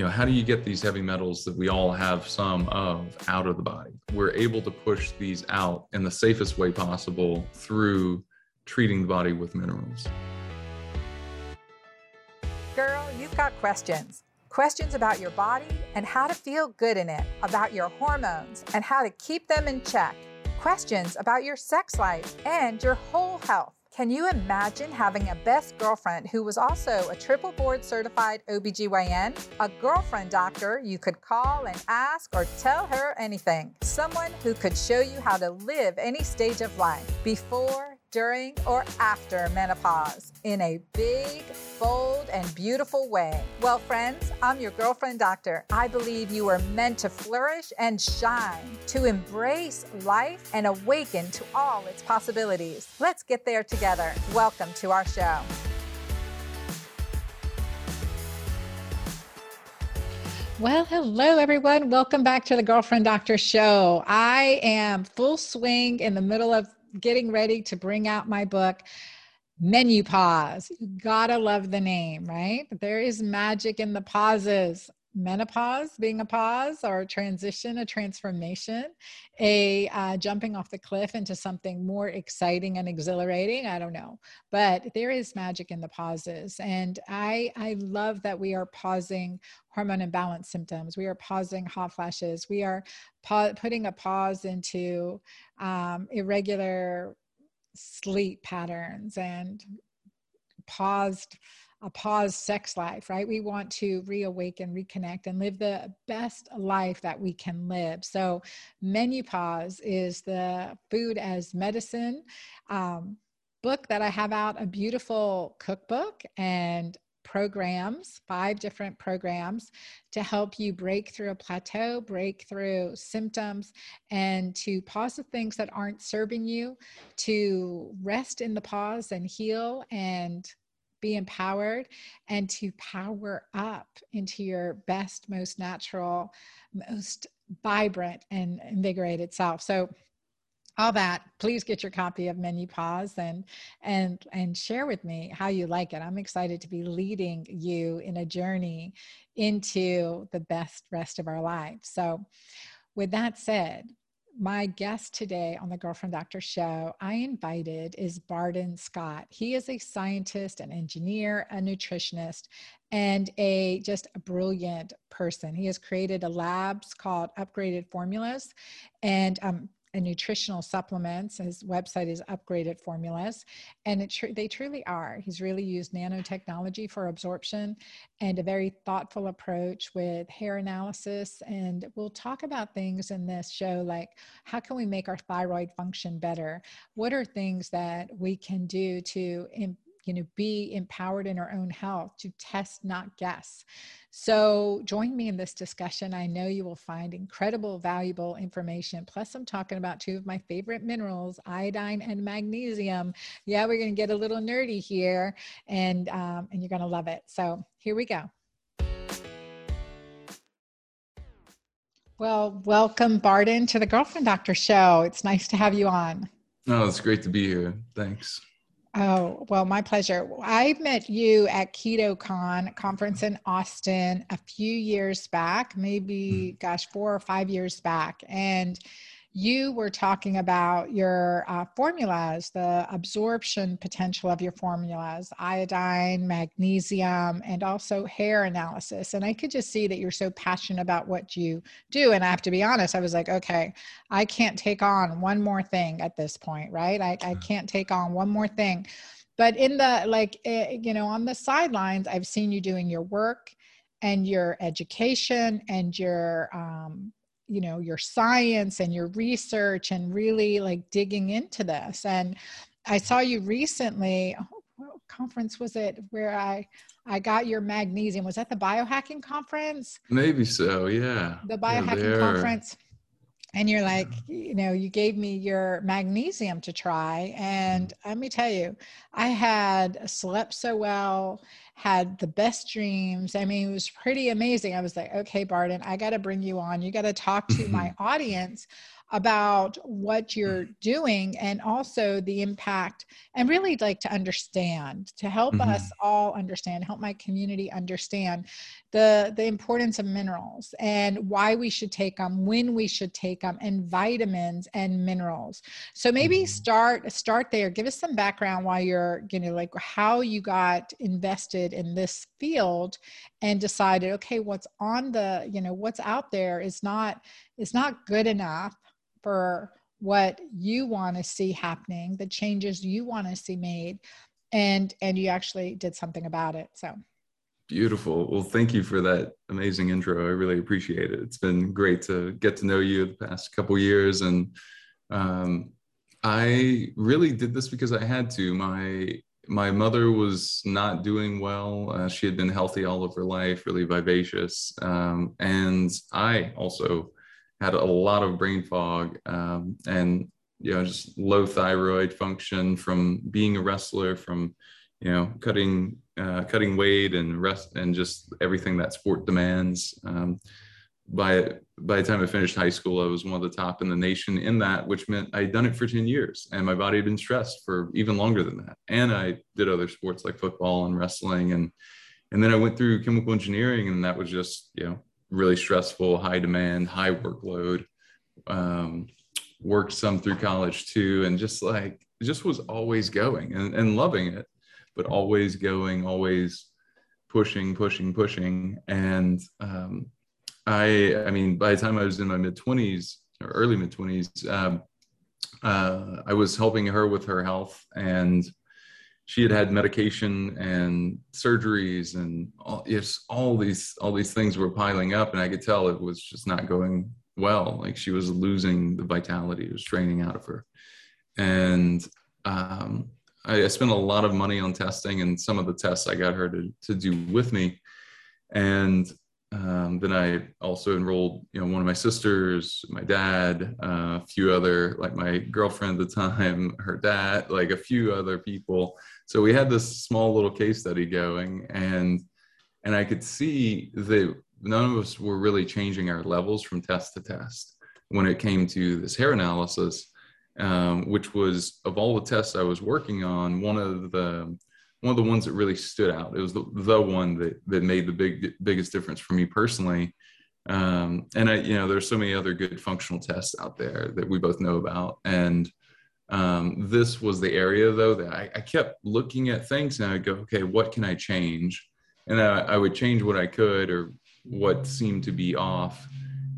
you know, how do you get these heavy metals that we all have some of out of the body? We're able to push these out in the safest way possible through treating the body with minerals. Girl, you've got questions. Questions about your body and how to feel good in it, about your hormones and how to keep them in check. Questions about your sex life and your whole health. Can you imagine having a best girlfriend who was also a triple board certified OBGYN? A girlfriend doctor you could call and ask or tell her anything. Someone who could show you how to live any stage of life before, during, or after menopause in a big, bold, and beautiful way. Well, friends, I'm your girlfriend doctor. I believe you are meant to flourish and shine, to embrace life and awaken to all its possibilities. Let's get there together. Welcome to our show. Well, hello, everyone. Welcome back to the Girlfriend Doctor Show. I am full swing in the middle of getting ready to bring out my book, MenuPause. You gotta love the name, right? There is magic in the pauses. Menopause being a pause or a transition, a transformation, a uh, jumping off the cliff into something more exciting and exhilarating. I don't know, but there is magic in the pauses, and I I love that we are pausing hormone imbalance symptoms. We are pausing hot flashes. We are pa- putting a pause into um, irregular sleep patterns and paused a paused sex life, right? We want to reawaken, reconnect, and live the best life that we can live. So, MenuPause is the food as medicine um, book that I have out, a beautiful cookbook and programs, five different programs to help you break through a plateau, break through symptoms, and to pause the things that aren't serving you, to rest in the pause and heal and be empowered, and to power up into your best, most natural, most vibrant, and invigorated self. So, all that please get your copy of MenuPause and and and share with me how you like it i'm excited to be leading you in a journey into the best rest of our lives so with that said my guest today on the girlfriend doctor show i invited is Barton Scott. He is a scientist an engineer a nutritionist and a just a brilliant person. He has created a labs called upgraded formulas and um, and nutritional supplements. His website is Upgraded Formulas, and it tr- they truly are. He's really used nanotechnology for absorption and a very thoughtful approach with hair analysis. And we'll talk about things in this show like how can we make our thyroid function better? What are things that we can do to you know be empowered in our own health to test not guess. So join me in this discussion. I know you will find incredible valuable information. Plus i'm talking about two of my favorite minerals iodine and magnesium. Yeah we're going to get a little nerdy here and um, and you're going to love it. So here we go. Well welcome Barton to the girlfriend doctor show. It's nice to have you on. Oh it's great to be here. Thanks Oh, well, my pleasure. I met you at KetoCon conference in Austin a few years back, maybe, mm-hmm. gosh, four or five years back. And you were talking about your uh, formulas, the absorption potential of your formulas, iodine, magnesium, and also hair analysis. And I could just see that you're so passionate about what you do. And I have to be honest, I was like, okay, I can't take on one more thing at this point, right? I, I can't take on one more thing. But in the, like, eh, you know, on the sidelines, I've seen you doing your work and your education and your um, you know your science and your research and really like digging into this. And i saw you recently oh, what conference was it where i i got your magnesium? Was that the biohacking conference? Maybe so yeah. The biohacking conference. And you're like you know you gave me your magnesium to try. And mm. let me tell you i had slept so well had the best dreams. I mean it was pretty amazing. I was like okay Barton i got to bring you on. You got to talk to my audience about what you're doing and also the impact and really like to understand to help mm-hmm. us all understand help my community understand the the importance of minerals and why we should take them when we should take them and vitamins and minerals so maybe mm-hmm. start start there give us some background while you're you know like how you got invested in this field and decided okay what's on the you know what's out there is not is not good enough for what you want to see happening the changes you want to see made and and you actually did something about it so. Beautiful. Well thank you for that amazing intro. I really appreciate it. It's been great to get to know you the past couple years and um, i really did this because i had to. My my mother was not doing well. Uh, she had been healthy all of her life really vivacious. Um, and i also had a lot of brain fog um, and you know just low thyroid function from being a wrestler from you know cutting uh, cutting weight and rest and just everything that sport demands um, by by the time I finished high school, I was one of the top in the nation in that, which meant I'd done it for 10 years and my body had been stressed for even longer than that. And I did other sports like football and wrestling. And and then I went through chemical engineering and that was just, you know, really stressful, high demand, high workload. Um, worked some through college too, and just like just was always going and, and loving it, but always going, always pushing, pushing, pushing. And um, I, I mean, by the time I was in my mid twenties or early mid twenties, um, uh, I was helping her with her health and she had had medication and surgeries and all, yes, all these all these things were piling up, and I could tell it was just not going well. Like she was losing the vitality, it was draining out of her, and um, I, I spent a lot of money on testing, and some of the tests I got her to to do with me, and um, then I also enrolled, you know, one of my sisters, my dad, uh, a few other, like my girlfriend at the time, her dad, like a few other people. So we had this small little case study going, and and I could see that none of us were really changing our levels from test to test when it came to this hair analysis, um, which was of all the tests I was working on, one of the one of the ones that really stood out. It was the, the one that that made the big biggest difference for me personally. Um, and I, you know, there's so many other good functional tests out there that we both know about. And um, this was the area though that I, I, kept looking at things and I would go, okay, what can I change? And I, I would change what I could or what seemed to be off.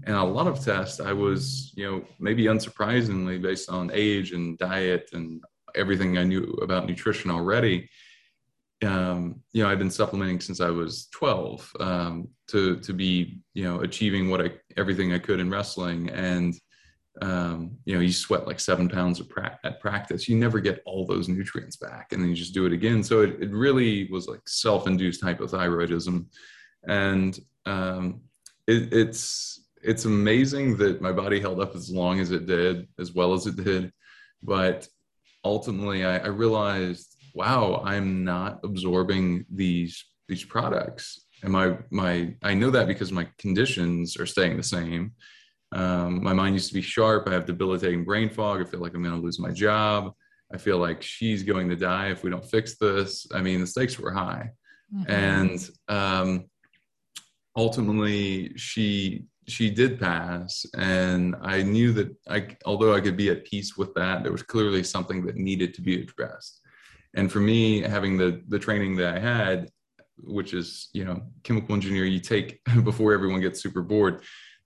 And a lot of tests, I was, you know, maybe unsurprisingly based on age and diet and everything I knew about nutrition already, um, you know, I've been supplementing since I was 12 um, to to be, you know, achieving what I everything I could in wrestling. And um, you know, you sweat like seven pounds pra- at practice. You never get all those nutrients back, and then you just do it again. So it, it really was like self-induced hypothyroidism, and um, it, it's it's amazing that my body held up as long as it did, as well as it did. But ultimately, I, I realized wow, I'm not absorbing these these products. And my my I know that because my conditions are staying the same. Um, my mind used to be sharp. I have debilitating brain fog. I feel like I'm going to lose my job. I feel like she's going to die if we don't fix this. I mean, the stakes were high, mm-hmm. and um, ultimately, she she did pass, and I knew that I, although I could be at peace with that, there was clearly something that needed to be addressed and for me having the the training that i had which is you know chemical engineer you take before everyone gets super bored.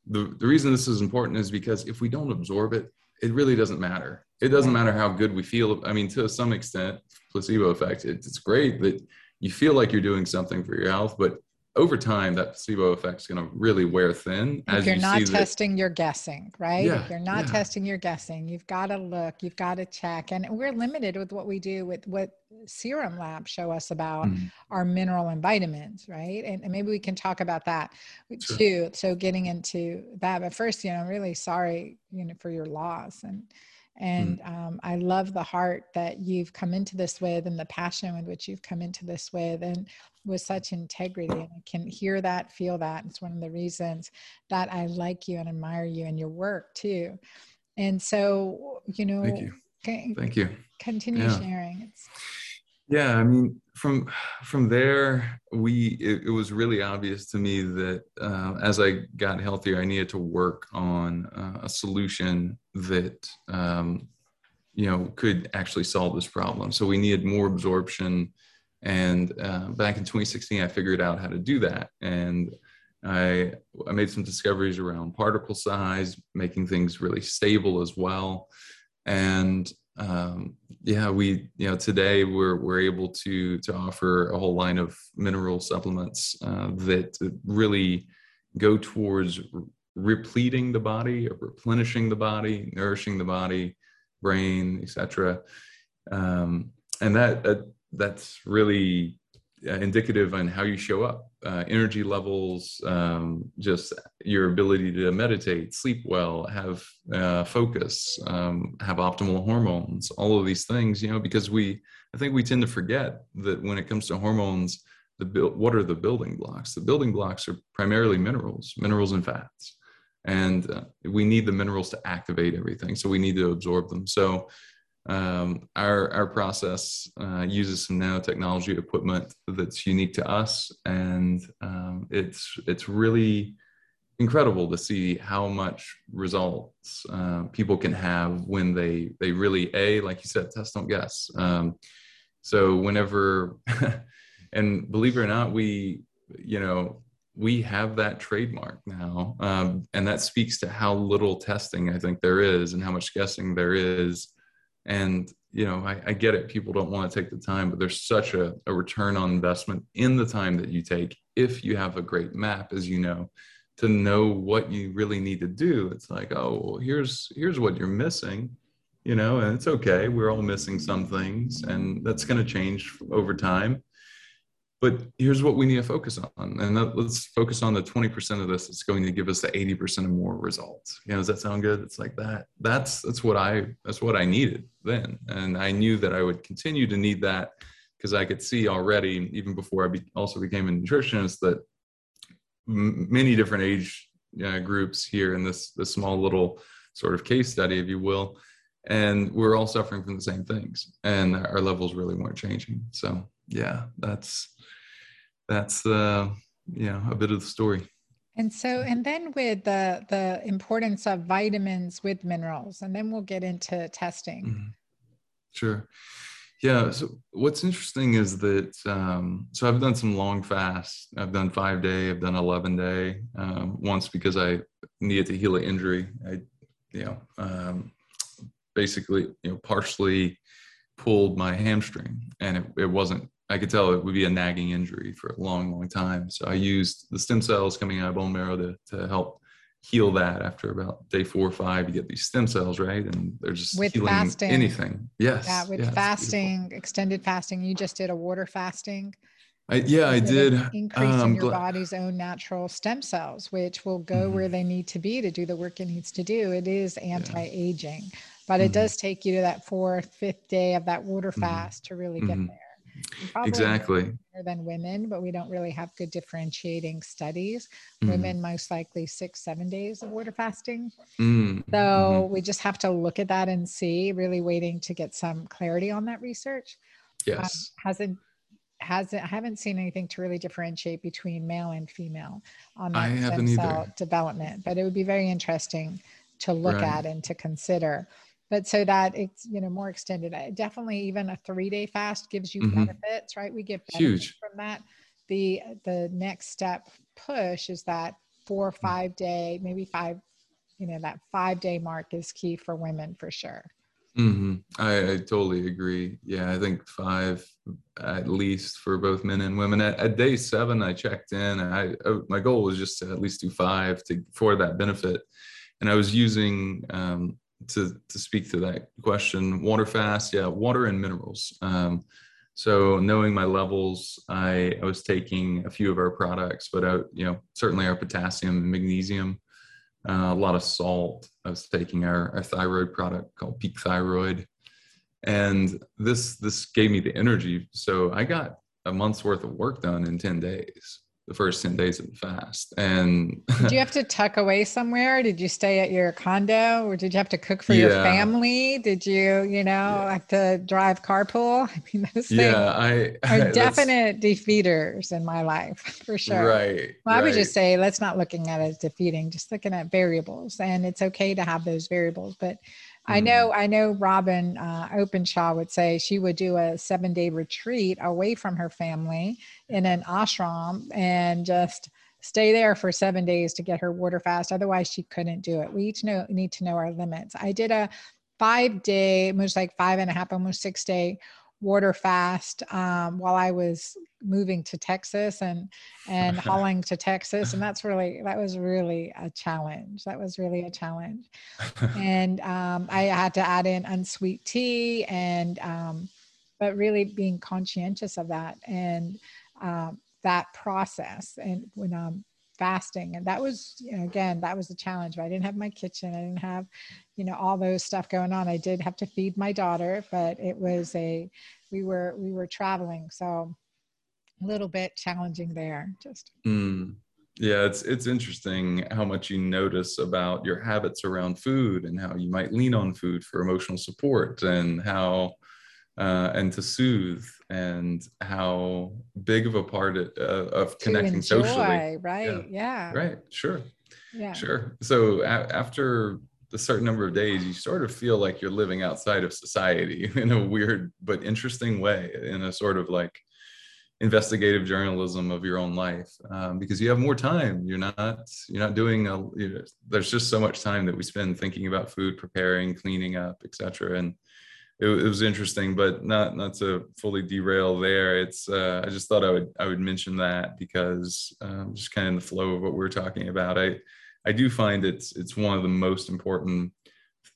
The, the reason this is important is because if we don't absorb it it really doesn't matter. It doesn't matter how good we feel. I mean to some extent placebo effect it, it's great that you feel like you're doing something for your health but over time that placebo effect is going to really wear thin if as you're you not testing that, you're guessing right yeah, if you're not yeah. testing you're guessing you've got to look you've got to check and we're limited with what we do with what serum labs show us about mm. our mineral and vitamins right and, and, maybe we can talk about that sure. too so getting into that but first you know i'm really sorry you know for your loss and and mm. um, I love the heart that you've come into this with and the passion with which you've come into this with and with such integrity. And I can hear that, feel that. It's one of the reasons that I like you and admire you and your work too. And so, you know, thank you. Thank you. Continue yeah. sharing. It's- yeah, I mean, from from there, we it, it was really obvious to me that uh, as I got healthier, I needed to work on uh, a solution that um, you know could actually solve this problem. So we needed more absorption, and uh, back in 2016, I figured out how to do that, and I I made some discoveries around particle size, making things really stable as well, and um, yeah, we you know today we're we're able to to offer a whole line of mineral supplements uh, that really go towards repleting the body, or replenishing the body, nourishing the body, brain, etc. Um, and that, that that's really uh, indicative on how you show up uh, energy levels um, just your ability to meditate sleep well have uh, focus um, have optimal hormones all of these things you know because we i think we tend to forget that when it comes to hormones the what are the building blocks? The building blocks are primarily minerals minerals and fats. And uh, we need the minerals to activate everything so we need to absorb them. So um, our, our process uh, uses some nanotechnology equipment that's unique to us, and um, it's it's really incredible to see how much results uh, people can have when they they really a like you said test don't guess. Um, so whenever, and believe it or not, we you know we have that trademark now, um, and that speaks to how little testing I think there is and how much guessing there is and you know I, I, get it. People don't want to take the time but there's such a, a return on investment in the time that you take if you have a great map as you know to know what you really need to do. It's like oh well, here's here's what you're missing you know and it's okay. We're all missing some things and that's going to change over time but here's what we need to focus on and that, let's focus on the 20% of this that's going to give us the 80% of more results. You know does that sound good? It's like that. That's that's what i that's what i needed then and i knew that i would continue to need that because i could see already even before i be, also became a nutritionist that m- many different age uh, groups here in this this small little sort of case study if you will and we're all suffering from the same things and our levels really weren't changing so yeah that's that's uh, yeah a bit of the story. And so, and then with the the importance of vitamins with minerals, and then we'll get into testing. Mm-hmm. Sure. Yeah. So what's interesting is that um, so I've done some long fasts. I've done five day. I've done eleven day. Um, once because I needed to heal an injury. I, you know, um, basically, you know, partially pulled my hamstring, and it, it wasn't I could tell it would be a nagging injury for a long, long time. So I used the stem cells coming out of bone marrow to, to help heal that after about day four or five you get these stem cells right and they're just with healing fasting anything yes yeah with yes, fasting extended fasting you just did a water fasting I, yeah i did increase um, in your body's own natural stem cells which will go mm-hmm. where they need to be to do the work it needs to do it is anti-aging yeah. but mm-hmm. it does take you to that fourth fifth day of that water mm-hmm. fast mm-hmm. to really get mm-hmm. There exactly than women but we don't really have good differentiating studies mm. women most likely six seven days of water fasting mm. so mm-hmm. we just have to look at that and see really waiting to get some clarity on that research um, yes um, hasn't hasn't I haven't seen anything to really differentiate between male and female on that stem cell either. development but it would be very interesting to look right. at and to consider but so that it's you know more extended. Definitely even a three day fast gives you mm-hmm. benefits right? We get huge. from that. The the next step push is that four or mm. five day maybe five you know that five day mark is key for women for sure. Mm-hmm. I, I, totally agree. Yeah i think five at least for both men and women. At, at day seven i checked in. I, I uh, my goal was just to at least do five to for that benefit. And i was using um, to to speak to that question, water fast, yeah, water and minerals. Um, so knowing my levels, I, I was taking a few of our products, but I, you know certainly our potassium and magnesium, uh, a lot of salt. I was taking our, our thyroid product called Peak Thyroid, and this this gave me the energy. So I got a month's worth of work done in ten days. The first 10 days of the fast. And did you have to tuck away somewhere? Did you stay at your condo or did you have to cook for yeah. your family? Did you, you know, yeah. have to drive carpool? I mean, those yeah, I, are definite defeaters in my life for sure. Right. Well, I would just say, let's not looking at it as defeating, just looking at variables and it's okay to have those variables, but I know, mm-hmm. I know Robyn uh, Openshaw would say she would do a seven day retreat away from her family in an ashram and just stay there for seven days to get her water fast. Otherwise, she couldn't do it. We each know, need to know our limits. I did a five day, almost like five and a half, almost six day water fast um, while I was moving to Texas and and hauling to Texas, and that's really that was really a challenge. That was really a challenge, and um, I had to add in unsweet tea and um, but really being conscientious of that and um, that process and when I'm fasting and that was you know, again that was the challenge i didn't have my kitchen i didn't have you know all those stuff going on i did have to feed my daughter but it was a we were we were traveling so a little bit challenging there just mm. yeah it's it's interesting how much you notice about your habits around food and how you might lean on food for emotional support and how uh, and to soothe and how big of a part it, uh, of connecting enjoy, socially right yeah. yeah. right sure yeah sure so a- after a certain number of days you sort of feel like you're living outside of society in a weird but interesting way in a sort of like investigative journalism of your own life um, because you have more time you're not you're not doing a you know, there's just so much time that we spend thinking about food preparing cleaning up etc and it, it, was interesting, but not not to fully derail there. It's uh, I just thought I would I would mention that because um, just kind of in the flow of what we're talking about. I I do find it's it's one of the most important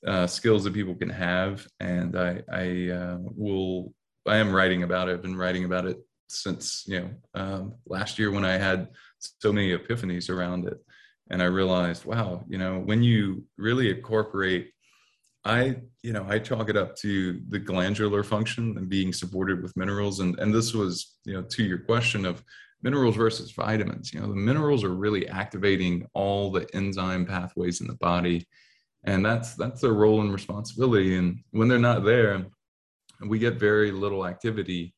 uh, skills that people can have, and I I uh, will I am writing about it. I've been writing about it since you know um, last year when I had so many epiphanies around it, and I realized, wow, you know, when you really incorporate I, you know, I chalk it up to the glandular function and being supported with minerals. And, and this was, you know, to your question of minerals versus vitamins. You know, the minerals are really activating all the enzyme pathways in the body. And that's that's their role and responsibility. And when they're not there, we get very little activity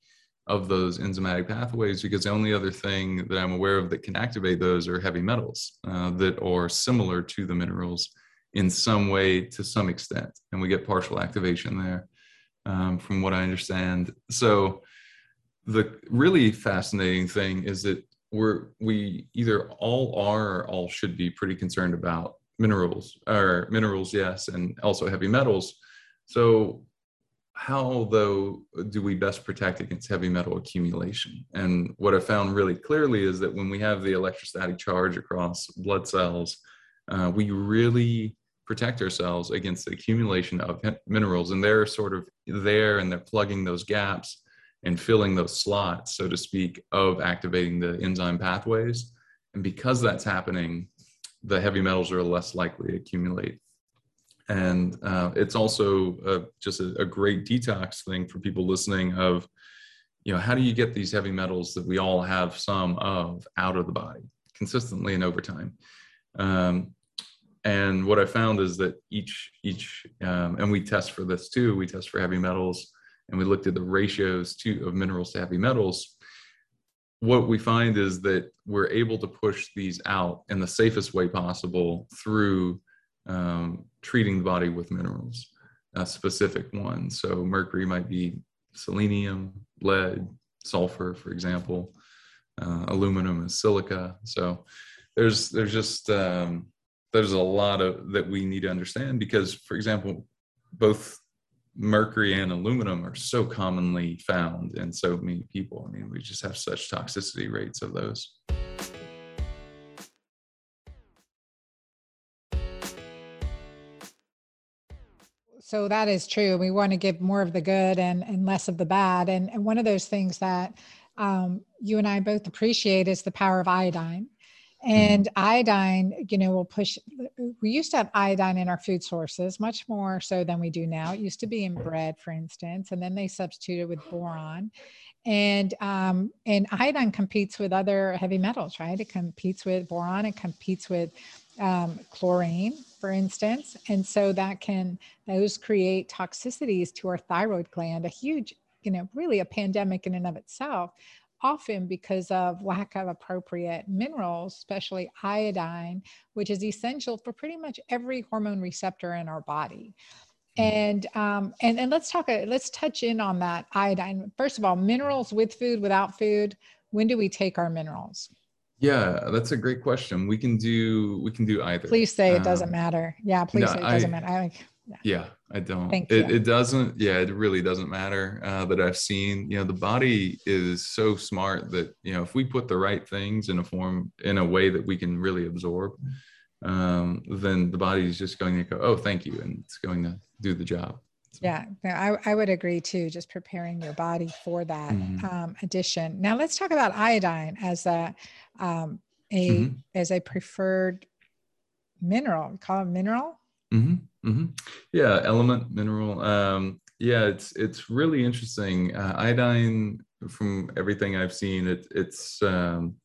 of those enzymatic pathways because the only other thing that I'm aware of that can activate those are heavy metals uh, that are similar to the minerals in some way to some extent, and we get partial activation there, um, from what I understand. So the really fascinating thing is that we're we either all are or all should be pretty concerned about minerals or minerals, yes, and also heavy metals. So how though do we best protect against heavy metal accumulation and what i found really clearly is that when we have the electrostatic charge across blood cells uh, we really protect ourselves against the accumulation of minerals and they're sort of there and they're plugging those gaps and filling those slots so to speak of activating the enzyme pathways. And because that's happening the heavy metals are less likely to accumulate. And uh, it's also uh, just a, a great detox thing for people listening of you know how do you get these heavy metals that we all have some of out of the body consistently and over time? Um, and what I found is that each each um, and we test for this too. We test for heavy metals, and we looked at the ratios to of minerals to heavy metals. What we find is that we're able to push these out in the safest way possible through um, treating the body with minerals, a specific ones. So mercury might be selenium, lead, sulfur, for example. Uh, aluminum is silica. So there's there's just um, there's a lot of that we need to understand because for example both mercury and aluminum are so commonly found in so many people i mean we just have such toxicity rates of those so that is true we want to give more of the good and, and less of the bad and, and one of those things that um, you and i both appreciate is the power of iodine. And iodine, you know, will push. We used to have iodine in our food sources, much more so than we do now. It used to be in bread, for instance, and then they substituted with bromine. and um, and iodine competes with other heavy metals, right? It competes with bromine, it competes with um, chlorine, for instance, and so that can those create toxicities to our thyroid gland. A huge, you know, really a pandemic in and of itself. Often because of lack of appropriate minerals, especially iodine, which is essential for pretty much every hormone receptor in our body. Mm. and um, and and let's talk uh, let's touch in on that iodine first of all minerals with food without food when do we take our minerals yeah that's a great question we can do we can do either please say it doesn't um, matter yeah please no, say it doesn't I, matter I, yeah. yeah. I don't it, it doesn't yeah it really doesn't matter uh, that i've seen you know the body is so smart that you know if we put the right things in a form in a way that we can really absorb um, then the body is just going to go oh thank you and it's going to do the job. So. Yeah, I, I would agree too. Just preparing your body for that mm-hmm. um, addition. Now let's talk about iodine as a um, a mm-hmm. as a preferred mineral. We call it mineral. Mm-hmm. mm-hmm. Yeah, element mineral. Um, yeah, it's it's really interesting. Uh, iodine, from everything I've seen, it, it's um,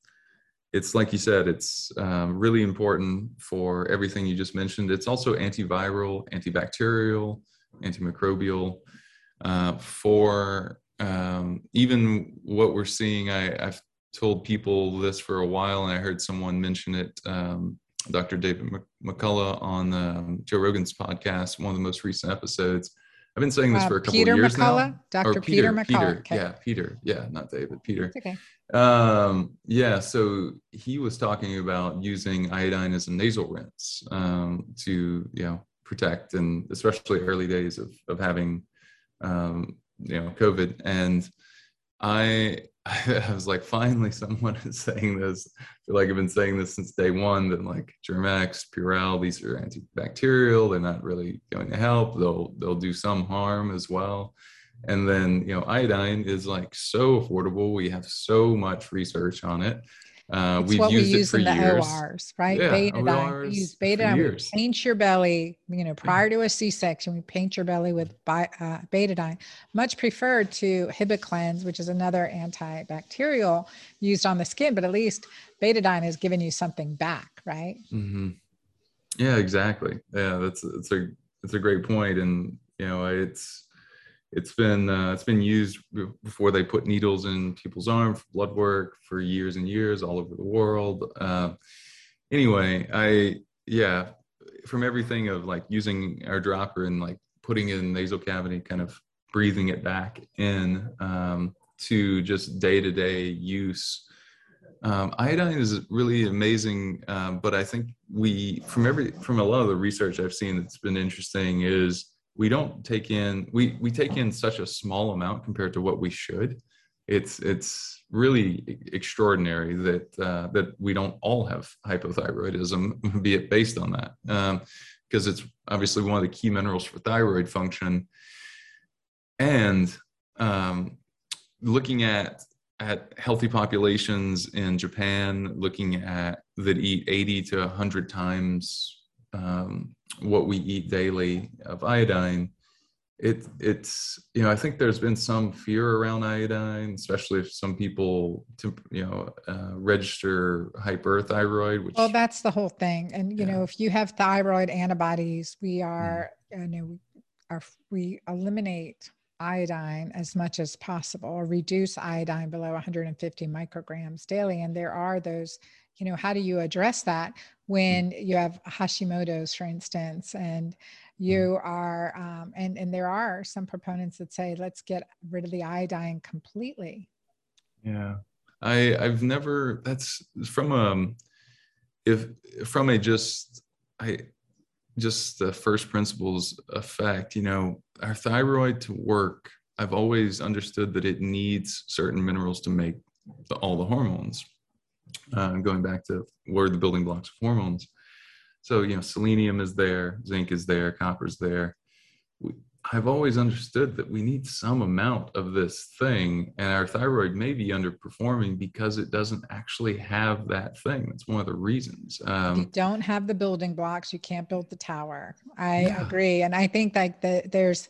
it's like you said, it's um, really important for everything you just mentioned. It's also antiviral, antibacterial, antimicrobial. Uh, for um, even what we're seeing, I, have told people this for a while, and I heard someone mention it. Um, Dr. David McCullough on um, Joe Rogan's podcast, one of the most recent episodes. I've been saying this uh, for a couple Peter of years McCullough? now. Dr. Peter, Peter McCullough. Peter, okay. Yeah, Peter. Yeah, not David. Peter. okay. Um, yeah, so he was talking about using iodine as a nasal rinse um, to, you know, protect and especially early days of, of having, um, you know, COVID. And I, I was like, finally, someone is saying this. I feel like I've been saying this since day one that like Germ-X, Purell, these are antibacterial. They're not really going to help. They'll they'll do some harm as well. And then, you know, iodine is like so affordable. We have so much research on it. Uh, we've what used we use it for in the years. ORs, right? Yeah, betadine. ORs we use betadine. We paint your belly, you know, prior to a C-section, we paint your belly with bi- uh, betadine. Much preferred to Hibiclens, which is another antibacterial used on the skin, but at least betadine is giving you something back, right? Mm-hmm. Yeah, exactly. Yeah, that's it's a it's a great point, and you know, it's it's been uh, it's been used before they put needles in people's arm for blood work for years and years all over the world. Uh, anyway, I yeah, from everything of like using our dropper and like putting it in nasal cavity, kind of breathing it back in um, to just day to day use. Um, iodine is really amazing, um, but I think we from every from a lot of the research I've seen that's been interesting is we don't take in we we take in such a small amount compared to what we should. It's it's really extraordinary that uh, that we don't all have hypothyroidism be it based on that. Because um, it's obviously one of the key minerals for thyroid function. And um, looking at at healthy populations in Japan, looking at that eat 80 to 100 times um, what we eat daily of iodine, it it's you know I think there's been some fear around iodine, especially if some people to, you know uh, register hyperthyroid. Which well, that's the whole thing. And you yeah. know if you have thyroid antibodies, we are mm. you know we are we eliminate iodine as much as possible or reduce iodine below 150 micrograms daily and there are those you know how do you address that when you have hashimoto's for instance and you mm. are um, and and there are some proponents that say let's get rid of the iodine completely. Yeah. I i've never that's from um if from a just i just the first principles effect you know our thyroid to work i've always understood that it needs certain minerals to make the, all the hormones uh, going back to what are the building blocks of hormones. So, you know, selenium is there, zinc is there, copper is there. We, I've always understood that we need some amount of this thing, and our thyroid may be underperforming because it doesn't actually have that thing. That's one of the reasons. Um, you don't have the building blocks, you can't build the tower. I yeah. agree, and I think like the, there's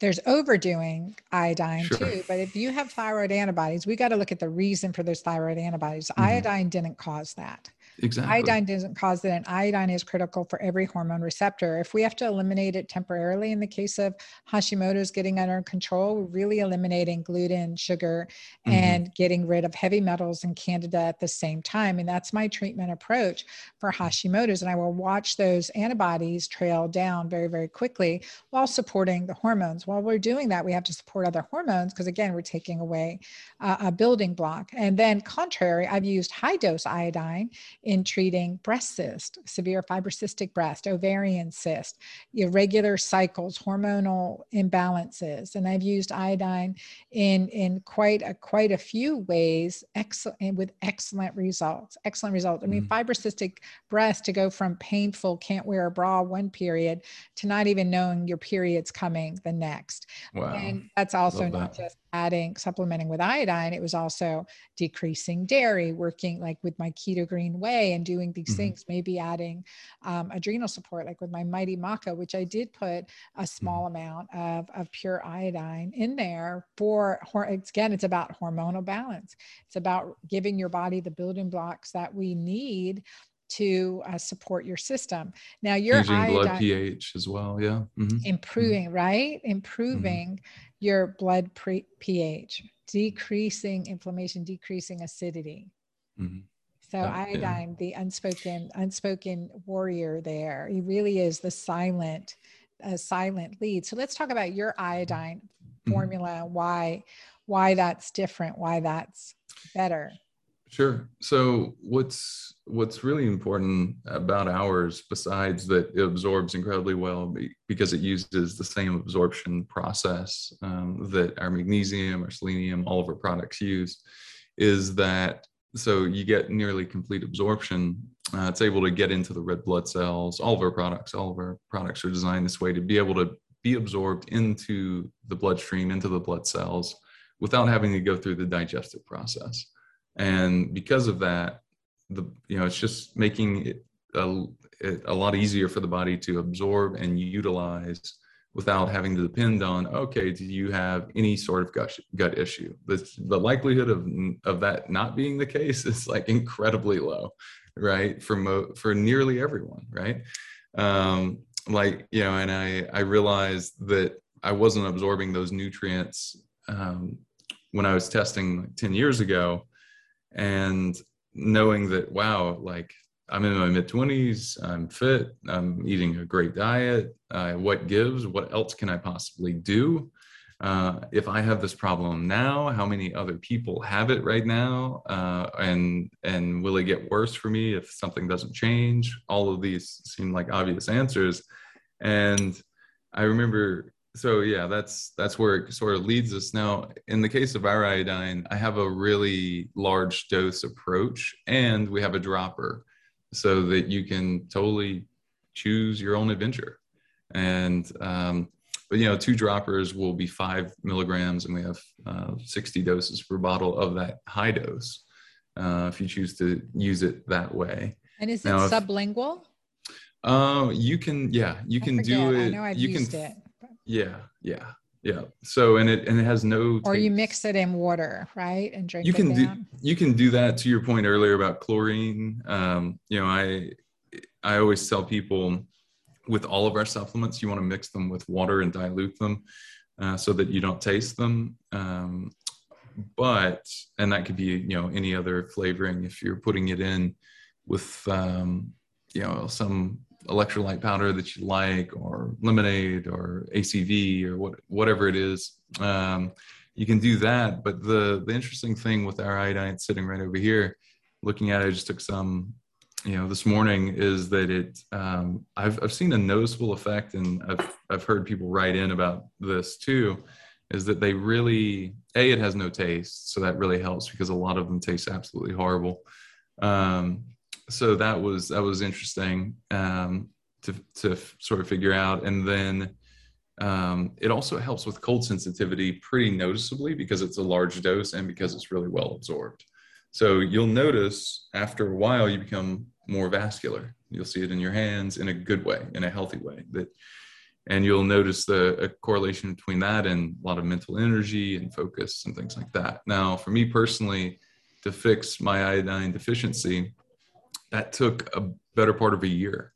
there's overdoing iodine Sure. too. But if you have thyroid antibodies, we got to look at the reason for those thyroid antibodies. Mhm. Iodine didn't cause that. Exactly. Iodine doesn't cause it, and iodine is critical for every hormone receptor. If we have to eliminate it temporarily in the case of Hashimoto's getting under control, we're really eliminating gluten, sugar, Mhm. and getting rid of heavy metals and candida at the same time. And that's my treatment approach for Hashimoto's. And I will watch those antibodies trail down very, very quickly while supporting the hormones. While we're doing that, we have to support other hormones because, again, we're taking away uh, a building block. And then, contrary, I've used high dose iodine in treating breast cyst, severe fibrocystic breast, ovarian cyst, irregular cycles, hormonal imbalances. And I've used iodine in, in quite a quite a few ways, excellent with excellent results. Excellent results. I mean, mm. fibrocystic breast to go from painful, can't wear a bra one period to not even knowing your period's coming the next. Wow. And that's also Love not that. just adding supplementing with iodine, it was also decreasing dairy, working like with my keto green way and doing these Mhm. things, maybe adding um, adrenal support, like with my mighty maca, which I did put a small amount of, of pure iodine in there for, again, it's about hormonal balance. It's about giving your body the building blocks that we need to uh, support your system. Now, your Changing blood pH as well. Yeah. Mhm. improving right Mm-hmm. improving your blood pre- ph decreasing inflammation decreasing acidity Mhm. so Yeah, yeah. iodine the unspoken unspoken warrior there he really is the silent uh, silent lead so let's talk about your iodine Mhm. formula why why that's different why that's better Sure. So what's what's really important about ours, besides that it absorbs incredibly well because it uses the same absorption process um, that our magnesium, our selenium, all of our products use, is that so you get nearly complete absorption. Uh, it's able to get into the red blood cells. All of our products, all of our products are designed this way to be able to be absorbed into the bloodstream, into the blood cells, without having to go through the digestive process and because of that the you know it's just making it a, it a lot easier for the body to absorb and utilize without having to depend on okay do you have any sort of gut, gut issue? The, the likelihood of of that not being the case is like incredibly low right? For mo- for nearly everyone right? Um like you know and i i realized that i wasn't absorbing those nutrients um when i was testing 10 years ago and knowing that wow like i'm in my mid 20s i'm fit i'm eating a great diet uh, what gives? What else can i possibly do? Uh, if i have this problem now how many other people have it right now? Uh, and and will it get worse for me if something doesn't change? All of these seem like obvious answers. And i remember so yeah that's that's where it sort of leads us. Now in the case of our iodine i have a really large dose approach and we have a dropper so that you can totally choose your own adventure. And um, but you know two droppers will be five milligrams and we have uh, 60 doses per bottle of that high dose uh, if you choose to use it that way. And is it Now, if- sublingual? Uh, you can yeah you I can do it i know i've you used can it yeah, yeah, yeah. So and it and it has no. or you mix it in water right and drink You it can do you can do that. To your point earlier about chlorine, um, you know, I I always tell people with all of our supplements, you want to mix them with water and dilute them uh, so that you don't taste them. Um, but and that could be you know any other flavoring if you're putting it in with um, you know some electrolyte powder that you like or lemonade or acv or what whatever it is um, you can do that. But the the interesting thing with our iodine sitting right over here looking at it i just took some you know this morning is that it um, I've, I've seen a noticeable effect and I've, I've heard people write in about this too is that they really a it has no taste so that really helps because a lot of them taste absolutely horrible. Um, so that was that was interesting um, to to sort of figure out. And then um, it also helps with cold sensitivity pretty noticeably because it's a large dose and because it's really well absorbed. So you'll notice after a while you become more vascular. You'll see it in your hands in a good way in a healthy way. That and you'll notice the correlation between that and a lot of mental energy and focus and things like that. Now, for me personally, to fix my iodine deficiency, that took a better part of a year,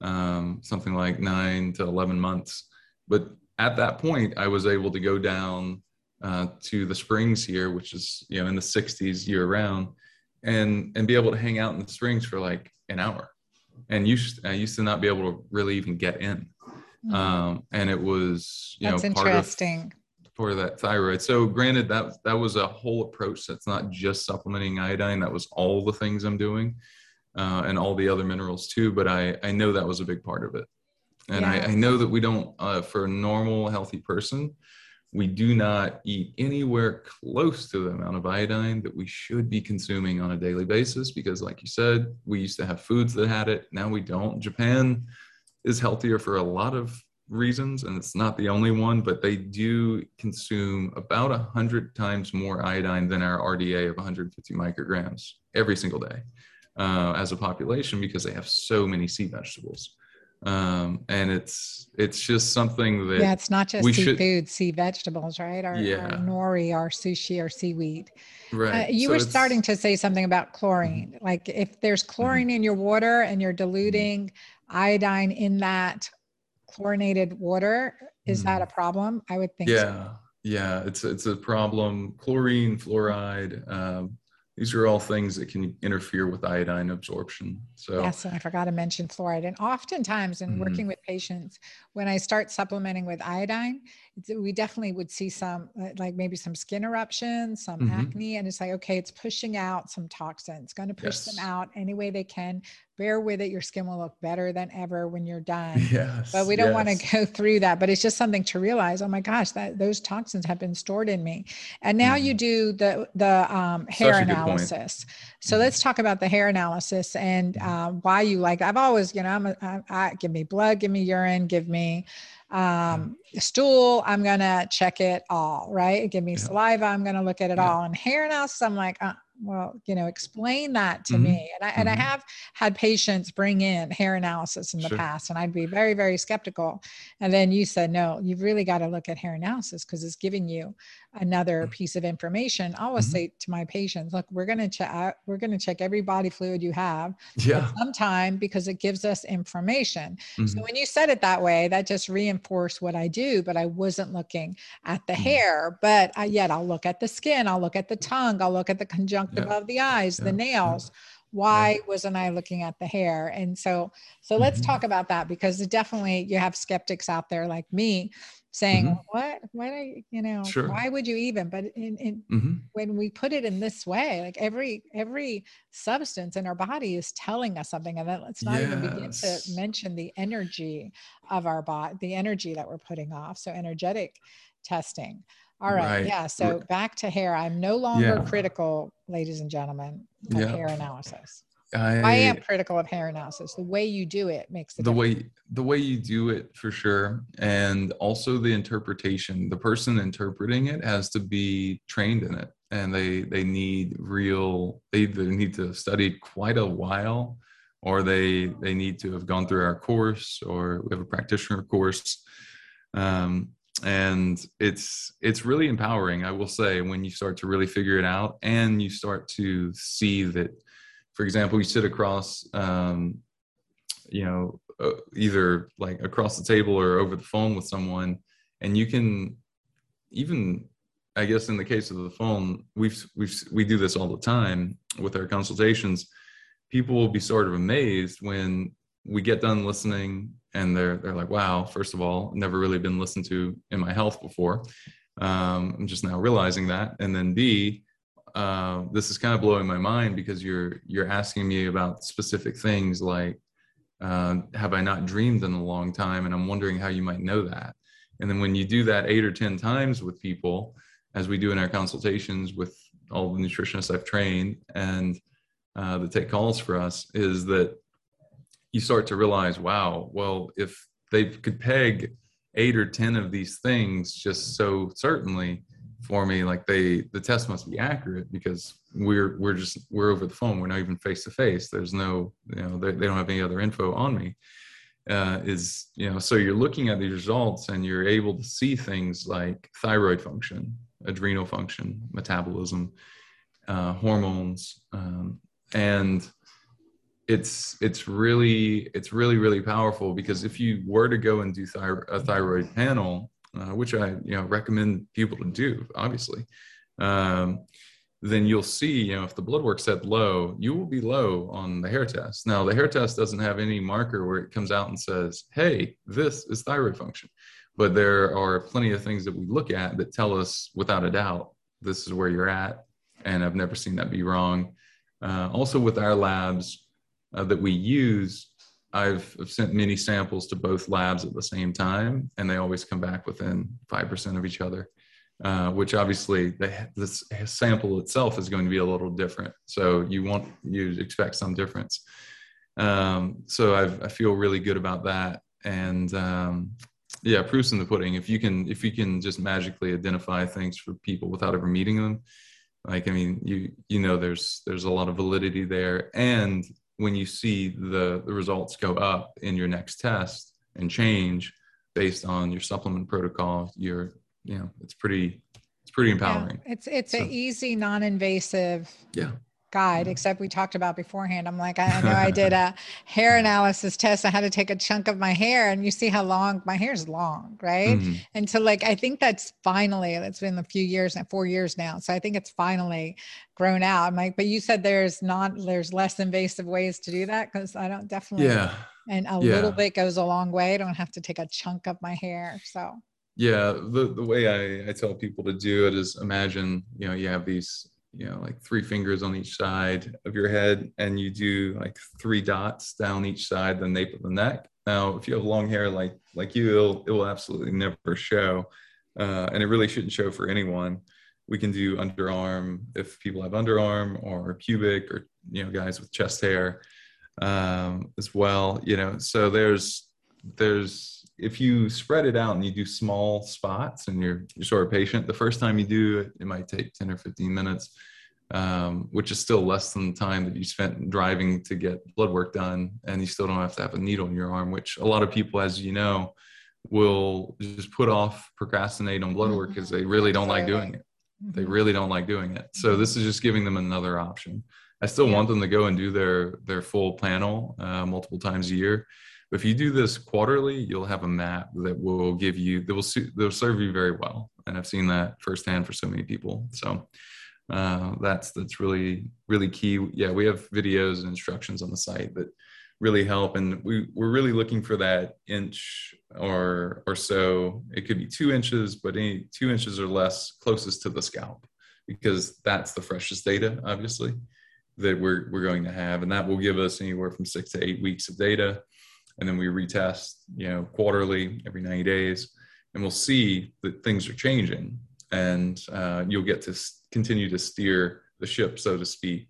um, something like nine to 11 months. But at that point, I was able to go down uh, to the springs here, which is you know in the 60s year round, and and be able to hang out in the springs for like an hour. And used I used to not be able to really even get in, mm. um, and it was you That's know interesting. for that thyroid. So granted that that was a whole approach. That's not just supplementing iodine. That was all the things I'm doing, uh, and all the other minerals too. But I I know that was a big part of it, and yeah. I, I know that we don't uh, for a normal healthy person we do not eat anywhere close to the amount of iodine that we should be consuming on a daily basis because like you said we used to have foods that had it now we don't japan is healthier for a lot of reasons and it's not the only one but they do consume about 100 times more iodine than our rda of 150 micrograms every single day uh, as a population because they have so many sea vegetables um, and it's it's just something that yeah, it's not just seafood, should, sea vegetables, right? Our, yeah. or nori, our sushi, our seaweed. Right. Uh, you so were starting to say something about chlorine. Mm-hmm. Like if there's chlorine mm-hmm. in your water and you're diluting mm-hmm. iodine in that chlorinated water, is mm-hmm. that a problem? I would think. Yeah. So. Yeah, it's it's a problem. Chlorine, fluoride, um, these are all things that can interfere with iodine absorption. So yes, and I forgot to mention fluoride. And oftentimes, in mm-hmm. working with patients, when I start supplementing with iodine, we definitely would see some, uh, like maybe some skin eruptions, some mm-hmm. acne, and it's like, okay, it's pushing out some toxins, going to push yes. them out any way they can bear with it. Your skin will look better than ever when you're done. Yes. But we don't yes. want to go through that. But it's just something to realize. Oh my gosh, that those toxins have been stored in me. And now mm-hmm. you do the the um, hair analysis. So mm-hmm. let's talk about the hair analysis and uh, why you like. I've always, you know, I'm a, I, I, give me blood, give me urine, give me um, stool, I'm gonna check it all, right? Give me yeah. saliva, I'm gonna look at it yeah. all. And hair analysis, I'm like, uh, well you know explain that to mm-hmm. me and I, and I mm-hmm. have had patients bring in hair analysis in the sure. past and I'd be very very skeptical and then you said no you've really got to look at hair analysis because it's giving you another mm-hmm. piece of information I always mm-hmm. say to my patients look we're going to check we're going to check every body fluid you have yeah sometime because it gives us information so mm-hmm. when you said it that way that just reinforced what I do but I wasn't looking at the mm-hmm. hair but I, yet I'll look at the skin I'll look at the tongue I'll look at the conjunctiva yeah. above the eyes, yeah. the nails. Why wasn't I looking at the hair? And so, so let's mm-hmm. talk about that because definitely you have skeptics out there like me saying, mm-hmm. "What? Why? You know? Sure. Why would you even?" But in, in mm-hmm. when we put it in this way, like every every substance in our body is telling us something, and then let's not yes. even begin to mention the energy of our body, the energy that we're putting off. So energetic testing. All right. right. Yeah. So back to hair. I'm no longer yeah. critical, ladies and gentlemen, of yeah. hair analysis. I, I, am critical of hair analysis. The way you do it makes the, the way the way you do it for sure, and also the interpretation. The person interpreting it has to be trained in it, and they they need real. They either need to study quite a while, or they they need to have gone through our course, or we have a practitioner course. Um, and it's it's really empowering i will say when you start to really figure it out and you start to see that for example you sit across um, you know uh, either like across the table or over the phone with someone and you can even i guess in the case of the phone we've we've we do this all the time with our consultations. People will be sort of amazed when we get done listening and they're they're like, wow, first of all, never really been listened to in my health before. Um, I'm just now realizing that. And then B, uh, this is kind of blowing my mind because you're you're asking me about specific things like, uh, have I not dreamed in a long time? And I'm wondering how you might know that. And then when you do that eight or ten times with people, as we do in our consultations with all the nutritionists I've trained and uh, that take calls for us, is that you start to realize, wow, well, if they could peg eight or 10 of these things just so certainly for me, like they, the test must be accurate because we're, we're just, we're over the phone. We're not even face to face. There's no, you know, they, they don't have any other info on me. uh, is you know so you're looking at these results and you're able to see things like thyroid function adrenal function metabolism uh, hormones um, and it's it's really it's really really powerful because if you were to go and do thyro- a thyroid panel uh, which i you know recommend people to do obviously um, then you'll see, you know, if the blood work set low, you will be low on the hair test. Now, the hair test doesn't have any marker where it comes out and says, hey, this is thyroid function. But there are plenty of things that we look at that tell us without a doubt, this is where you're at. And I've never seen that be wrong. Uh, also, with our labs uh, that we use, I've, I've sent many samples to both labs at the same time, and they always come back within 5% of each other. Uh, which obviously the, this sample itself is going to be a little different. So you want you expect some difference. Um, so I've, i feel really good about that. And um, yeah, proofs in the pudding. If you can if you can just magically identify things for people without ever meeting them, like I mean, you you know there's there's a lot of validity there. And when you see the the results go up in your next test and change based on your supplement protocol, you're, you know it's pretty it's pretty empowering. yeah, it's it's so, an easy non-invasive yeah guide except we talked about beforehand. I'm like i know i did a hair analysis test. I had to take a chunk of my hair and you see how long my hair is long right? Mm-hmm. and so like i think that's finally that's been a few years now four years now so i think it's finally grown out. I'm like but you said there's not there's less invasive ways to do that because i don't definitely yeah. and a yeah. little bit goes a long way. I don't have to take a chunk of my hair so. Yeah the, the way I, I tell people to do it is imagine you know you have these you know like three fingers on each side of your head and you do like three dots down each side the nape of the neck. Now if you have long hair like like you it'll, it will absolutely never show uh, and it really shouldn't show for anyone. We can do underarm if people have underarm or pubic or you know guys with chest hair um, as well you know. So there's there's if you spread it out and you do small spots and you're, you're sort of patient, the first time you do it, it might take 10 or 15 minutes, um, which is still less than the time that you spent driving to get blood work done. And you still don't have to have a needle in your arm, which a lot of people, as you know, will just put off, procrastinate on blood work because they really don't like doing it. They mm-hmm. really don't like doing it. So this is just giving them another option. I still want them to go and do their their full panel uh, multiple times a year if you do this quarterly, you'll have a map that will give you that will that will serve you very well. And I've seen that firsthand for so many people. So uh, that's that's really really key. Yeah, we have videos and instructions on the site that really help, and we we're really looking for that inch or or so. It could be two inches, but any two inches or less closest to the scalp, because that's the freshest data, obviously, that we're we're going to have, and that will give us anywhere from six to eight weeks of data and then we retest you know quarterly every 90 days and we'll see that things are changing and uh, you'll get to continue to steer the ship so to speak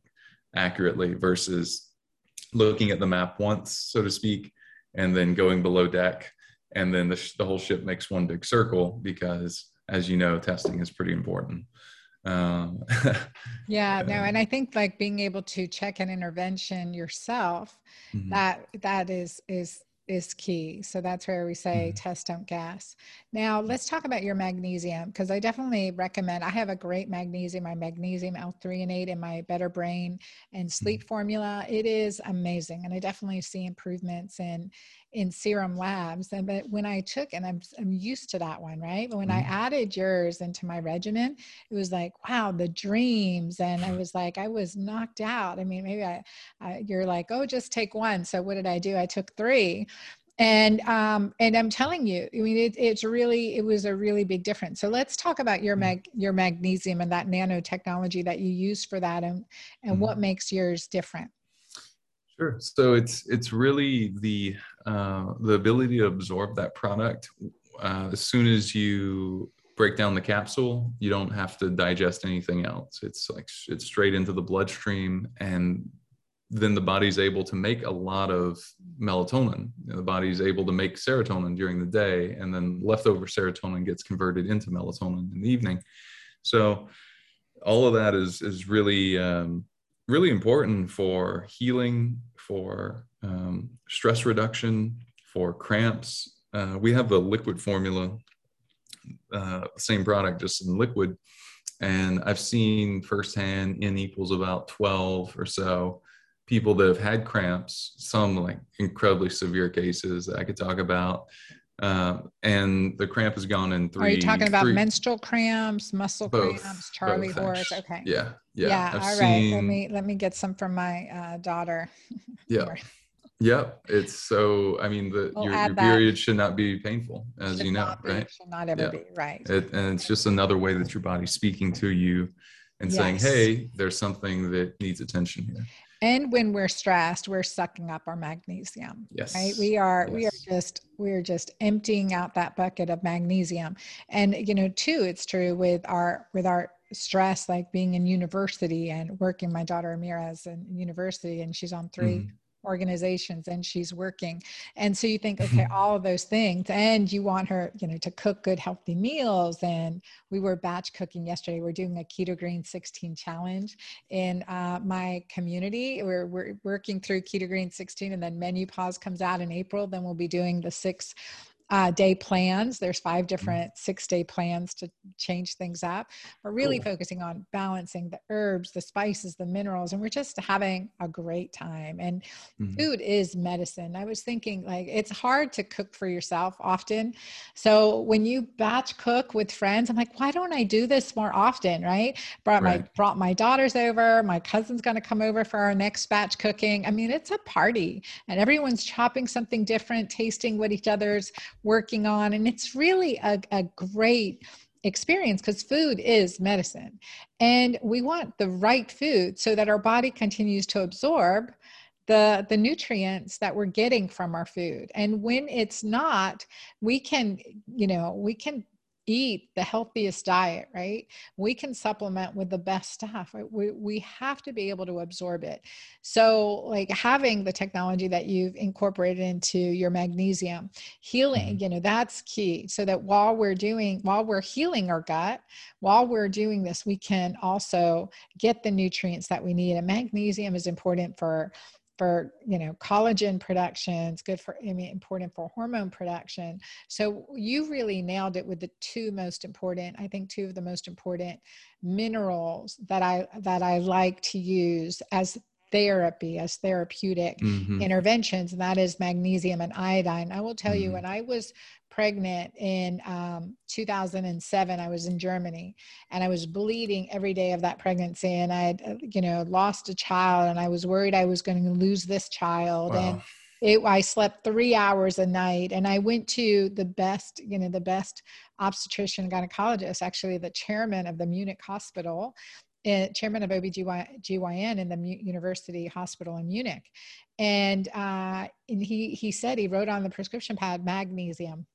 accurately versus looking at the map once so to speak and then going below deck and then the, the whole ship makes one big circle because as you know testing is pretty important um, yeah no and i think like being able to check an intervention yourself mm-hmm. that that is is is key. So that's where we say mm-hmm. test, don't gas. Now let's talk about your magnesium because I definitely recommend. I have a great magnesium, my magnesium L-threonate in my Better Brain and Sleep mm-hmm. formula. It is amazing, and I definitely see improvements in in serum labs. And but when I took, and I'm I'm used to that one, right? But when mm-hmm. I added yours into my regimen, it was like, wow, the dreams, and I was like, I was knocked out. I mean, maybe I, I you're like, oh, just take one. So what did I do? I took three and um and i'm telling you i mean it, it's really it was a really big difference so let's talk about your mm-hmm. mag your magnesium and that nanotechnology that you use for that and and mm-hmm. what makes yours different Sure. So it's it's really the uh, the ability to absorb that product uh, as soon as you break down the capsule. You don't have to digest anything else. It's like it's straight into the bloodstream, and then the body's able to make a lot of melatonin. The body's able to make serotonin during the day, and then leftover serotonin gets converted into melatonin in the evening. So all of that is is really um, really important for healing, for um, stress reduction, for cramps. Uh, we have the liquid formula, uh, same product, just in liquid. And I've seen firsthand N equals about 12 or so people that have had cramps, some like incredibly severe cases that I could talk about. Uh, and the cramp has gone in three. Are you talking about three, menstrual cramps, muscle both, cramps, Charlie horse? Okay. Yeah, yeah. Yeah. I've all right. seen, Let me let me get some from my uh, daughter. Yeah. Yep. It's so, I mean, the We'll your, your period should not be painful, as Should you know, be, right? Should not ever Yeah. be right. It, and it's just another way that your body's speaking to you and saying, hey, there's something that needs attention here. And when we're stressed, we're sucking up our magnesium. Yes. right we are we are just we're just emptying out that bucket of magnesium and you know too it's true with our with our stress like being in university and working my daughter amira's in university and she's on 3 Mhm. Organizations and she's working. And so you think okay all of those things and you want her you know to cook good healthy meals. And we were batch cooking yesterday. We're doing a keto green 16 challenge in uh, my community. We're, we're working through keto green 16 and then MenuPause comes out in april. Then we'll be doing the six uh, day plans. There's five different six day plans to change things up. We're really Cool. focusing on balancing the herbs, the spices, the minerals, and we're just having a great time. And Mhm. food is medicine. I was thinking like it's hard to cook for yourself often. So when you batch cook with friends, I'm like, why don't I do this more often? Right. Brought my Right. brought my daughters over. My cousin's gonna come over for our next batch cooking. I mean, it's a party and everyone's chopping something different, tasting what each other's working on. And it's really a, a great experience because food is medicine. And we want the right food so that our body continues to absorb the the nutrients that we're getting from our food and when it's not we can you know we can eat the healthiest diet right? We can supplement with the best stuff right? we, we have to be able to absorb it. So like having the technology that you've incorporated into your magnesium healing mm-hmm. you know that's key so that while we're doing while we're healing our gut while we're doing this we can also get the nutrients that we need. And magnesium is important for for you know collagen production it's good for i mean important for hormone production. So you really nailed it with the two most important i think two of the most important minerals that i that i like to use as therapy as therapeutic Mhm. interventions and that is magnesium and iodine i will tell you Mhm. when i was pregnant in um, 2007 i was in germany and i was bleeding every day of that pregnancy and i had uh, you know lost a child and i was worried i was going to lose this child and it, I slept three hours a night and I went to the best, you know, the best obstetrician gynecologist, actually the chairman of the Munich hospital, chairman of OBGYN in the University Hospital in Munich. And, uh, and he, he said, he wrote on the prescription pad, magnesium.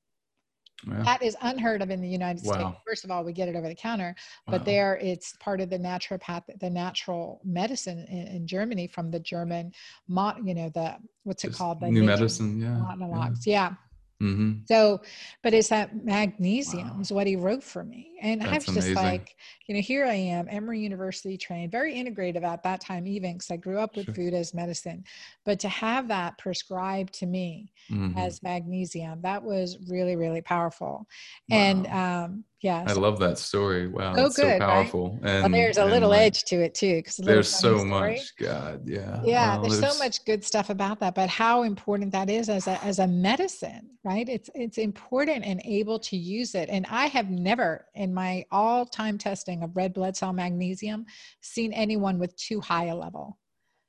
Wow. That is unheard of in the United States. First of all, we get it over the counter, but Wow. there it's part of the naturopath, the natural medicine in, in Germany from the German, you know, the what's it Just called? The new medicine. Yeah. monologues. Yeah. Hmm So, but it's that magnesium Wow. is what he wrote for me. And I was That's just amazing. like, you know, here I am, Emory University trained, very integrative at that time, even because I grew up with Sure. food as medicine. But to have that prescribed to me Mhm. as magnesium, that was really, really powerful. And um, yeah, I so, love that story. Wow. So that's good, so right? powerful. well, And there's a and, little like, edge to it too. Because There's so much. God. Yeah. yeah Wow, there's, so much good stuff about that but how important that is as a as a medicine right it's it's important and able to use it and i have never in my all time testing of red blood cell magnesium seen anyone with too high a level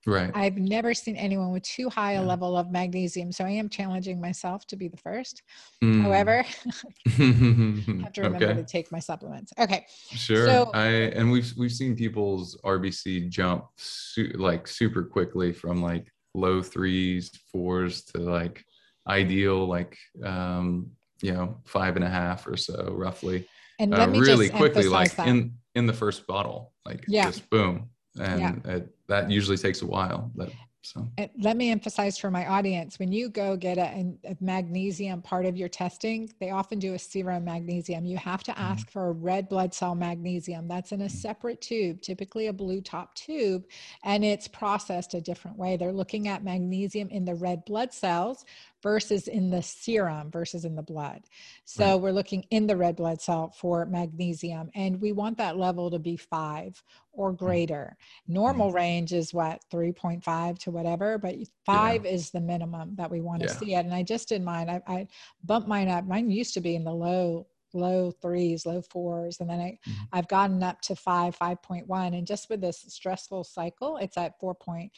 Right. i've never seen anyone with too high a Yeah. level of magnesium so i am challenging myself to be the first Mm. however i have to remember okay. to take my supplements okay Sure. So- I and we've we've seen people's RBC jump su- like super quickly from like low threes, fours to like ideal like um you know five and a half or so roughly. and Uh, really quickly like that. in in the first bottle like Yeah. just boom and it, that usually takes a while. That so And let me emphasize for my audience when you go get a, a magnesium part of your testing, they often do a serum magnesium. You have to mm-hmm. ask for a red blood cell magnesium. That's in a mm-hmm. separate tube, typically a blue top tube, and it's processed a different way. They're looking at magnesium in the red blood cells versus in the serum versus in the blood. So right. we're looking in the red blood cell for magnesium, and we want that level to be five or mm-hmm. greater. Normal mm-hmm. range is what 3.5 to whatever, but five yeah. is the minimum that we want to yeah. see it. And I just did mine. I, I bumped mine up. Mine used to be in the low low threes, low fours, and then I, mm-hmm. I've gotten up to five, 5.1. And just with this stressful cycle, it's at 4.8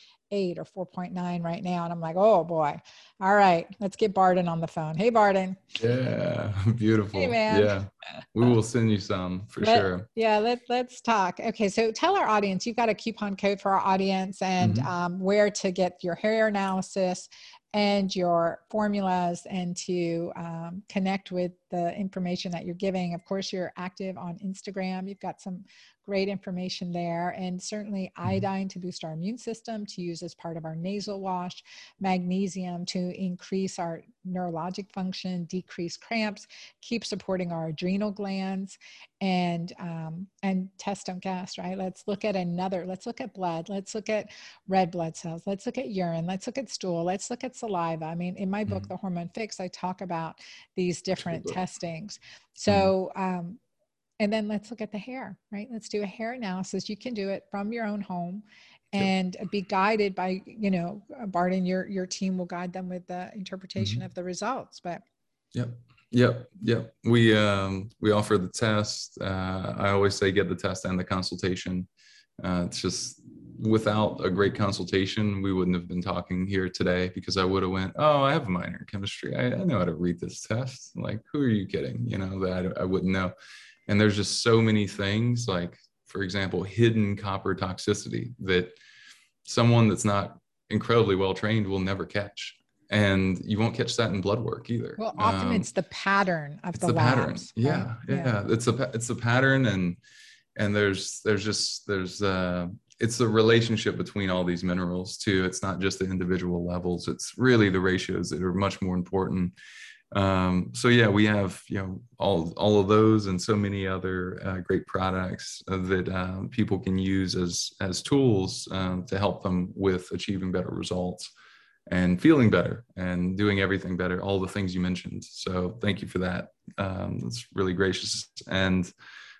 or 4.9 right now. And I'm like, oh boy. All right, let's get Barton on the phone. Hey, Barton. Yeah, beautiful. Hey, man. Yeah, we will send you some for let, sure. Yeah, let, let's talk. Okay, so tell our audience, you've got a coupon code for our audience and mm-hmm. um, where to get your hair analysis and your formulas and to um, connect with the information that you're giving. Of course, you're active on Instagram. You've got some great information there. And certainly mm-hmm. iodine to boost our immune system, to use as part of our nasal wash, magnesium to increase our neurologic function, decrease cramps, keep supporting our adrenal glands, and um, and gas, right? Let's look at another, let's look at blood, let's look at red blood cells, let's look at urine, let's look at stool, let's look at saliva. I mean, in my book, mm-hmm. The Hormone Fix, I talk about these different testings. Mm-hmm. So um, and then let's look at the hair, right? Let's do a hair analysis. You can do it from your own home and yep. be guided by, you know, Barton, your, your team will guide them with the interpretation mm-hmm. of the results. But yep. Yep. Yep. We, um, we offer the test. Uh, I always say get the test and the consultation. Uh, it's just without a great consultation, we wouldn't have been talking here today because I would have went, oh, I have a minor in chemistry. I, I know how to read this test. Like, who are you kidding? You know, that I, I wouldn't know. And there's just so many things like for example hidden copper toxicity that someone that's not incredibly well trained will never catch. And you won't catch that in blood work either. Well often um, it's the pattern of the, the pattern. yeah, yeah, yeah. it's a it's a pattern and and there's there's just there's uh it's the relationship between all these minerals too. It's not just the individual levels. It's really the ratios that are much more important. Um, so yeah we have you know all all of those and so many other uh, great products that uh, people can use as as tools um, to help them with achieving better results and feeling better and doing everything better all the things you mentioned. So thank you for that. Um, that's really gracious. And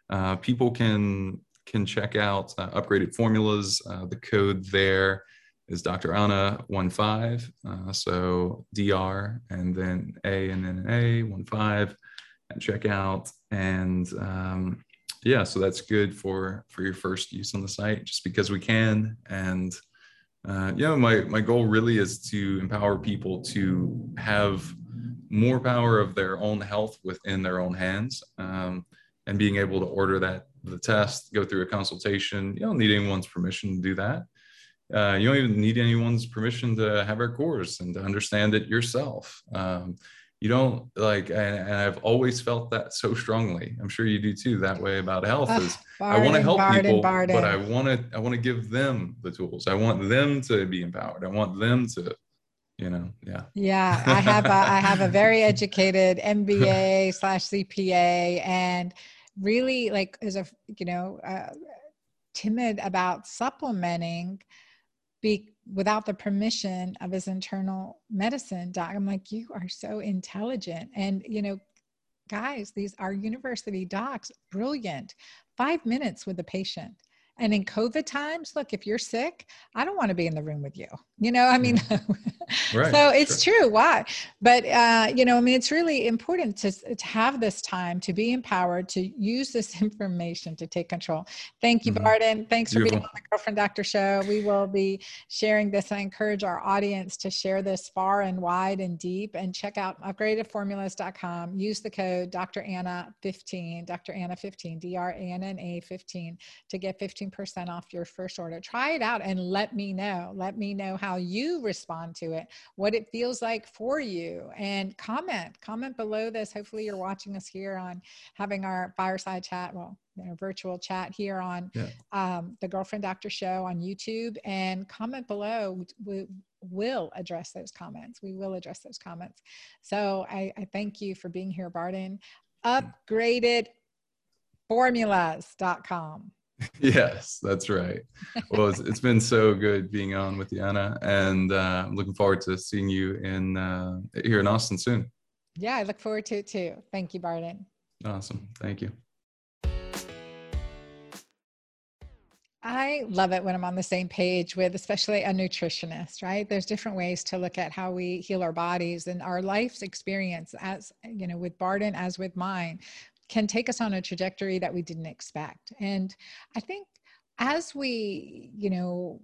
uh, people can can check out uh, upgraded formulas uh, the code there is Dr. Anna 15. Uh, so DR and then A and then A 15 and check out. And um, yeah, so that's good for for your first use on the site just because we can. And uh, know, my my goal really is to empower people to have more power of their own health within their own hands. Um, and being able to order that the test, go through a consultation. You don't need anyone's permission to do that uh, you don't even need anyone's permission to have our course and to understand it yourself. Um, you don't like, and, and, I've always felt that so strongly. I'm sure you do too. That way about health is I want to help people, but I want to I want to give them the tools. I want them to be empowered. I want them to you know yeah yeah i have a, i have a very educated mba slash cpa and really like is a you know uh, timid about supplementing be without the permission of his internal medicine doc. I'm like, you are so intelligent. And, you know, guys, these are university docs, brilliant. Five minutes with the patient. And in COVID times, look, if you're sick, I don't want to be in the room with you. You know, I mean, mm-hmm. right, so it's sure. true. Why? But, uh, you know, I mean, it's really important to, to have this time to be empowered, to use this information to take control. Thank you, mm-hmm. Barton. Thanks Beautiful. for being on the Girlfriend Doctor Show. We will be sharing this. I encourage our audience to share this far and wide and deep and check out upgradedformulas.com. Use the code Dr. Anna 15, Dr. Anna 15, D R A N N A 15 to get 15 15% off your first order. Try it out and let me know. Let me know how you respond to it, what it feels like for you, and comment. Comment below this. Hopefully, you're watching us here on having our fireside chat. Well, you know, virtual chat here on yeah. um, the Girlfriend Doctor Show on YouTube, and comment below. We, will address those comments. We will address those comments. So I, I thank you for being here, Barton. Upgraded formulas.com. yes, that's right. Well, it's, it's been so good being on with you, Anna, and uh, I'm looking forward to seeing you in uh, here in Austin soon. Yeah, I look forward to it too. Thank you, Barton. Awesome. Thank you. I love it when I'm on the same page with, especially a nutritionist, right? There's different ways to look at how we heal our bodies and our life's experience, as you know, with Barton as with mine, can take us on a trajectory that we didn't expect. And I think as we, you know,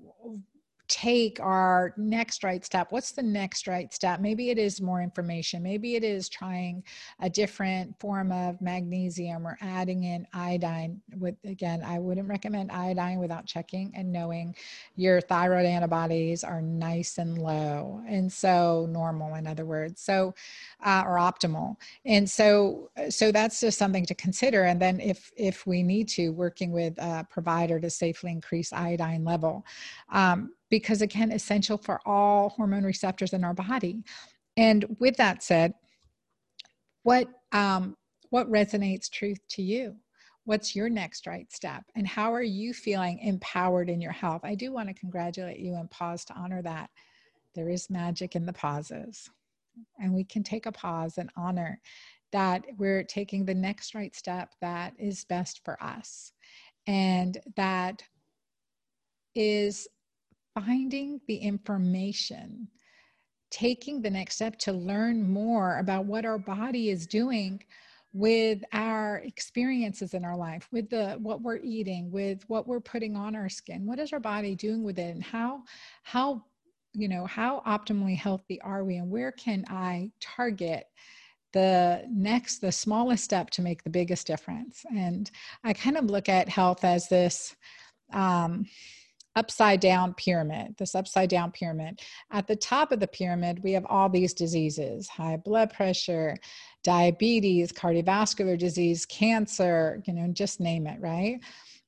take our next right step what's the next right step? Maybe it is more information maybe it is trying a different form of magnesium or adding in iodine with again i wouldn't recommend iodine without checking and knowing your thyroid antibodies are nice and low and so normal in other words so uh, or optimal. And so so that's just something to consider. And then if if we need to working with a provider to safely increase iodine level um, because again essential for all hormone receptors in our body. And with that said what um, what resonates truth to you? What's your next right step? And how are you feeling empowered in your health? I do want to congratulate you and pause to honor that. There is magic in the pauses. And we can take a pause and honor that we're taking the next right step that is best for us. And that is finding the information, taking the next step to learn more about what our body is doing with our experiences in our life with the what we're eating with what we're putting on our skin. What is our body doing with it? And how how you know how optimally healthy are we? And where can i target the next the smallest step to make the biggest difference? And i kind of look at health as this um, upside down pyramid, this upside down pyramid. At the top of the pyramid, we have all these diseases high blood pressure, diabetes, cardiovascular disease, cancer, you know, just name it, right?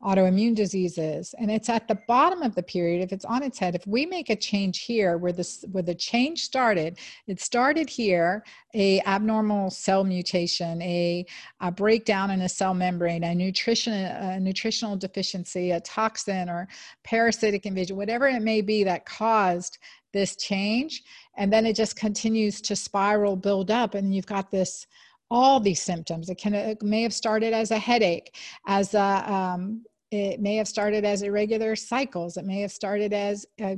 Autoimmune diseases and it's at the bottom of the period if it's on its head if we make a change here where this where the change started it started here a abnormal cell mutation a, a breakdown in a cell membrane a nutrition a nutritional deficiency a toxin or parasitic invasion whatever it may be that caused this change and then it just continues to spiral build up and you've got this all these symptoms. It can it may have started as a headache, as a um, it may have started as irregular cycles. It may have started as uh,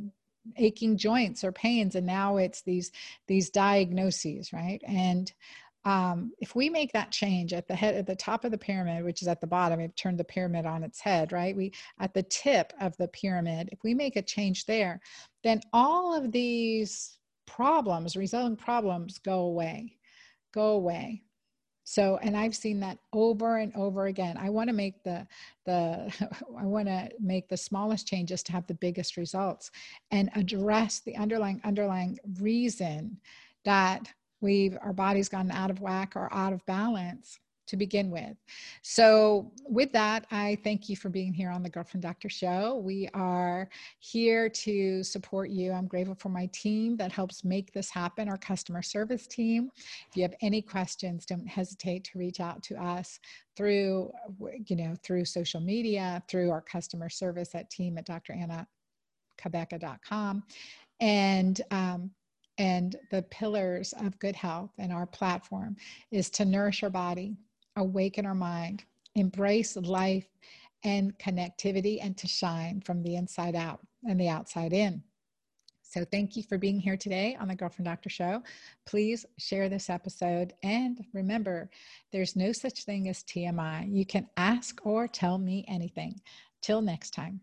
aching joints or pains, and now it's these these diagnoses, right? And um, if we make that change at the head at the top of the pyramid which is at the bottom we've turned the pyramid on its head right we at the tip of the pyramid if we make a change there then all of these problems resulting problems go away go away so and i've seen that over and over again. I want to make the the i want to make the smallest changes to have the biggest results and address the underlying underlying reason that we've our body's gotten out of whack or out of balance to begin with. So, with that, I thank you for being here on the Girlfriend Doctor Show. We are here to support you. I'm grateful for my team that helps make this happen, our customer service team. If you have any questions, don't hesitate to reach out to us through, you know, through social media, through our customer service at team at drannacabeca.com. And um, and the pillars of good health and our platform is to nourish our body awaken our mind, embrace life and connectivity, and to shine from the inside out and the outside in. So, thank you for being here today on the Girlfriend Doctor Show. Please share this episode. And remember, there's no such thing as TMI. You can ask or tell me anything. Till next time.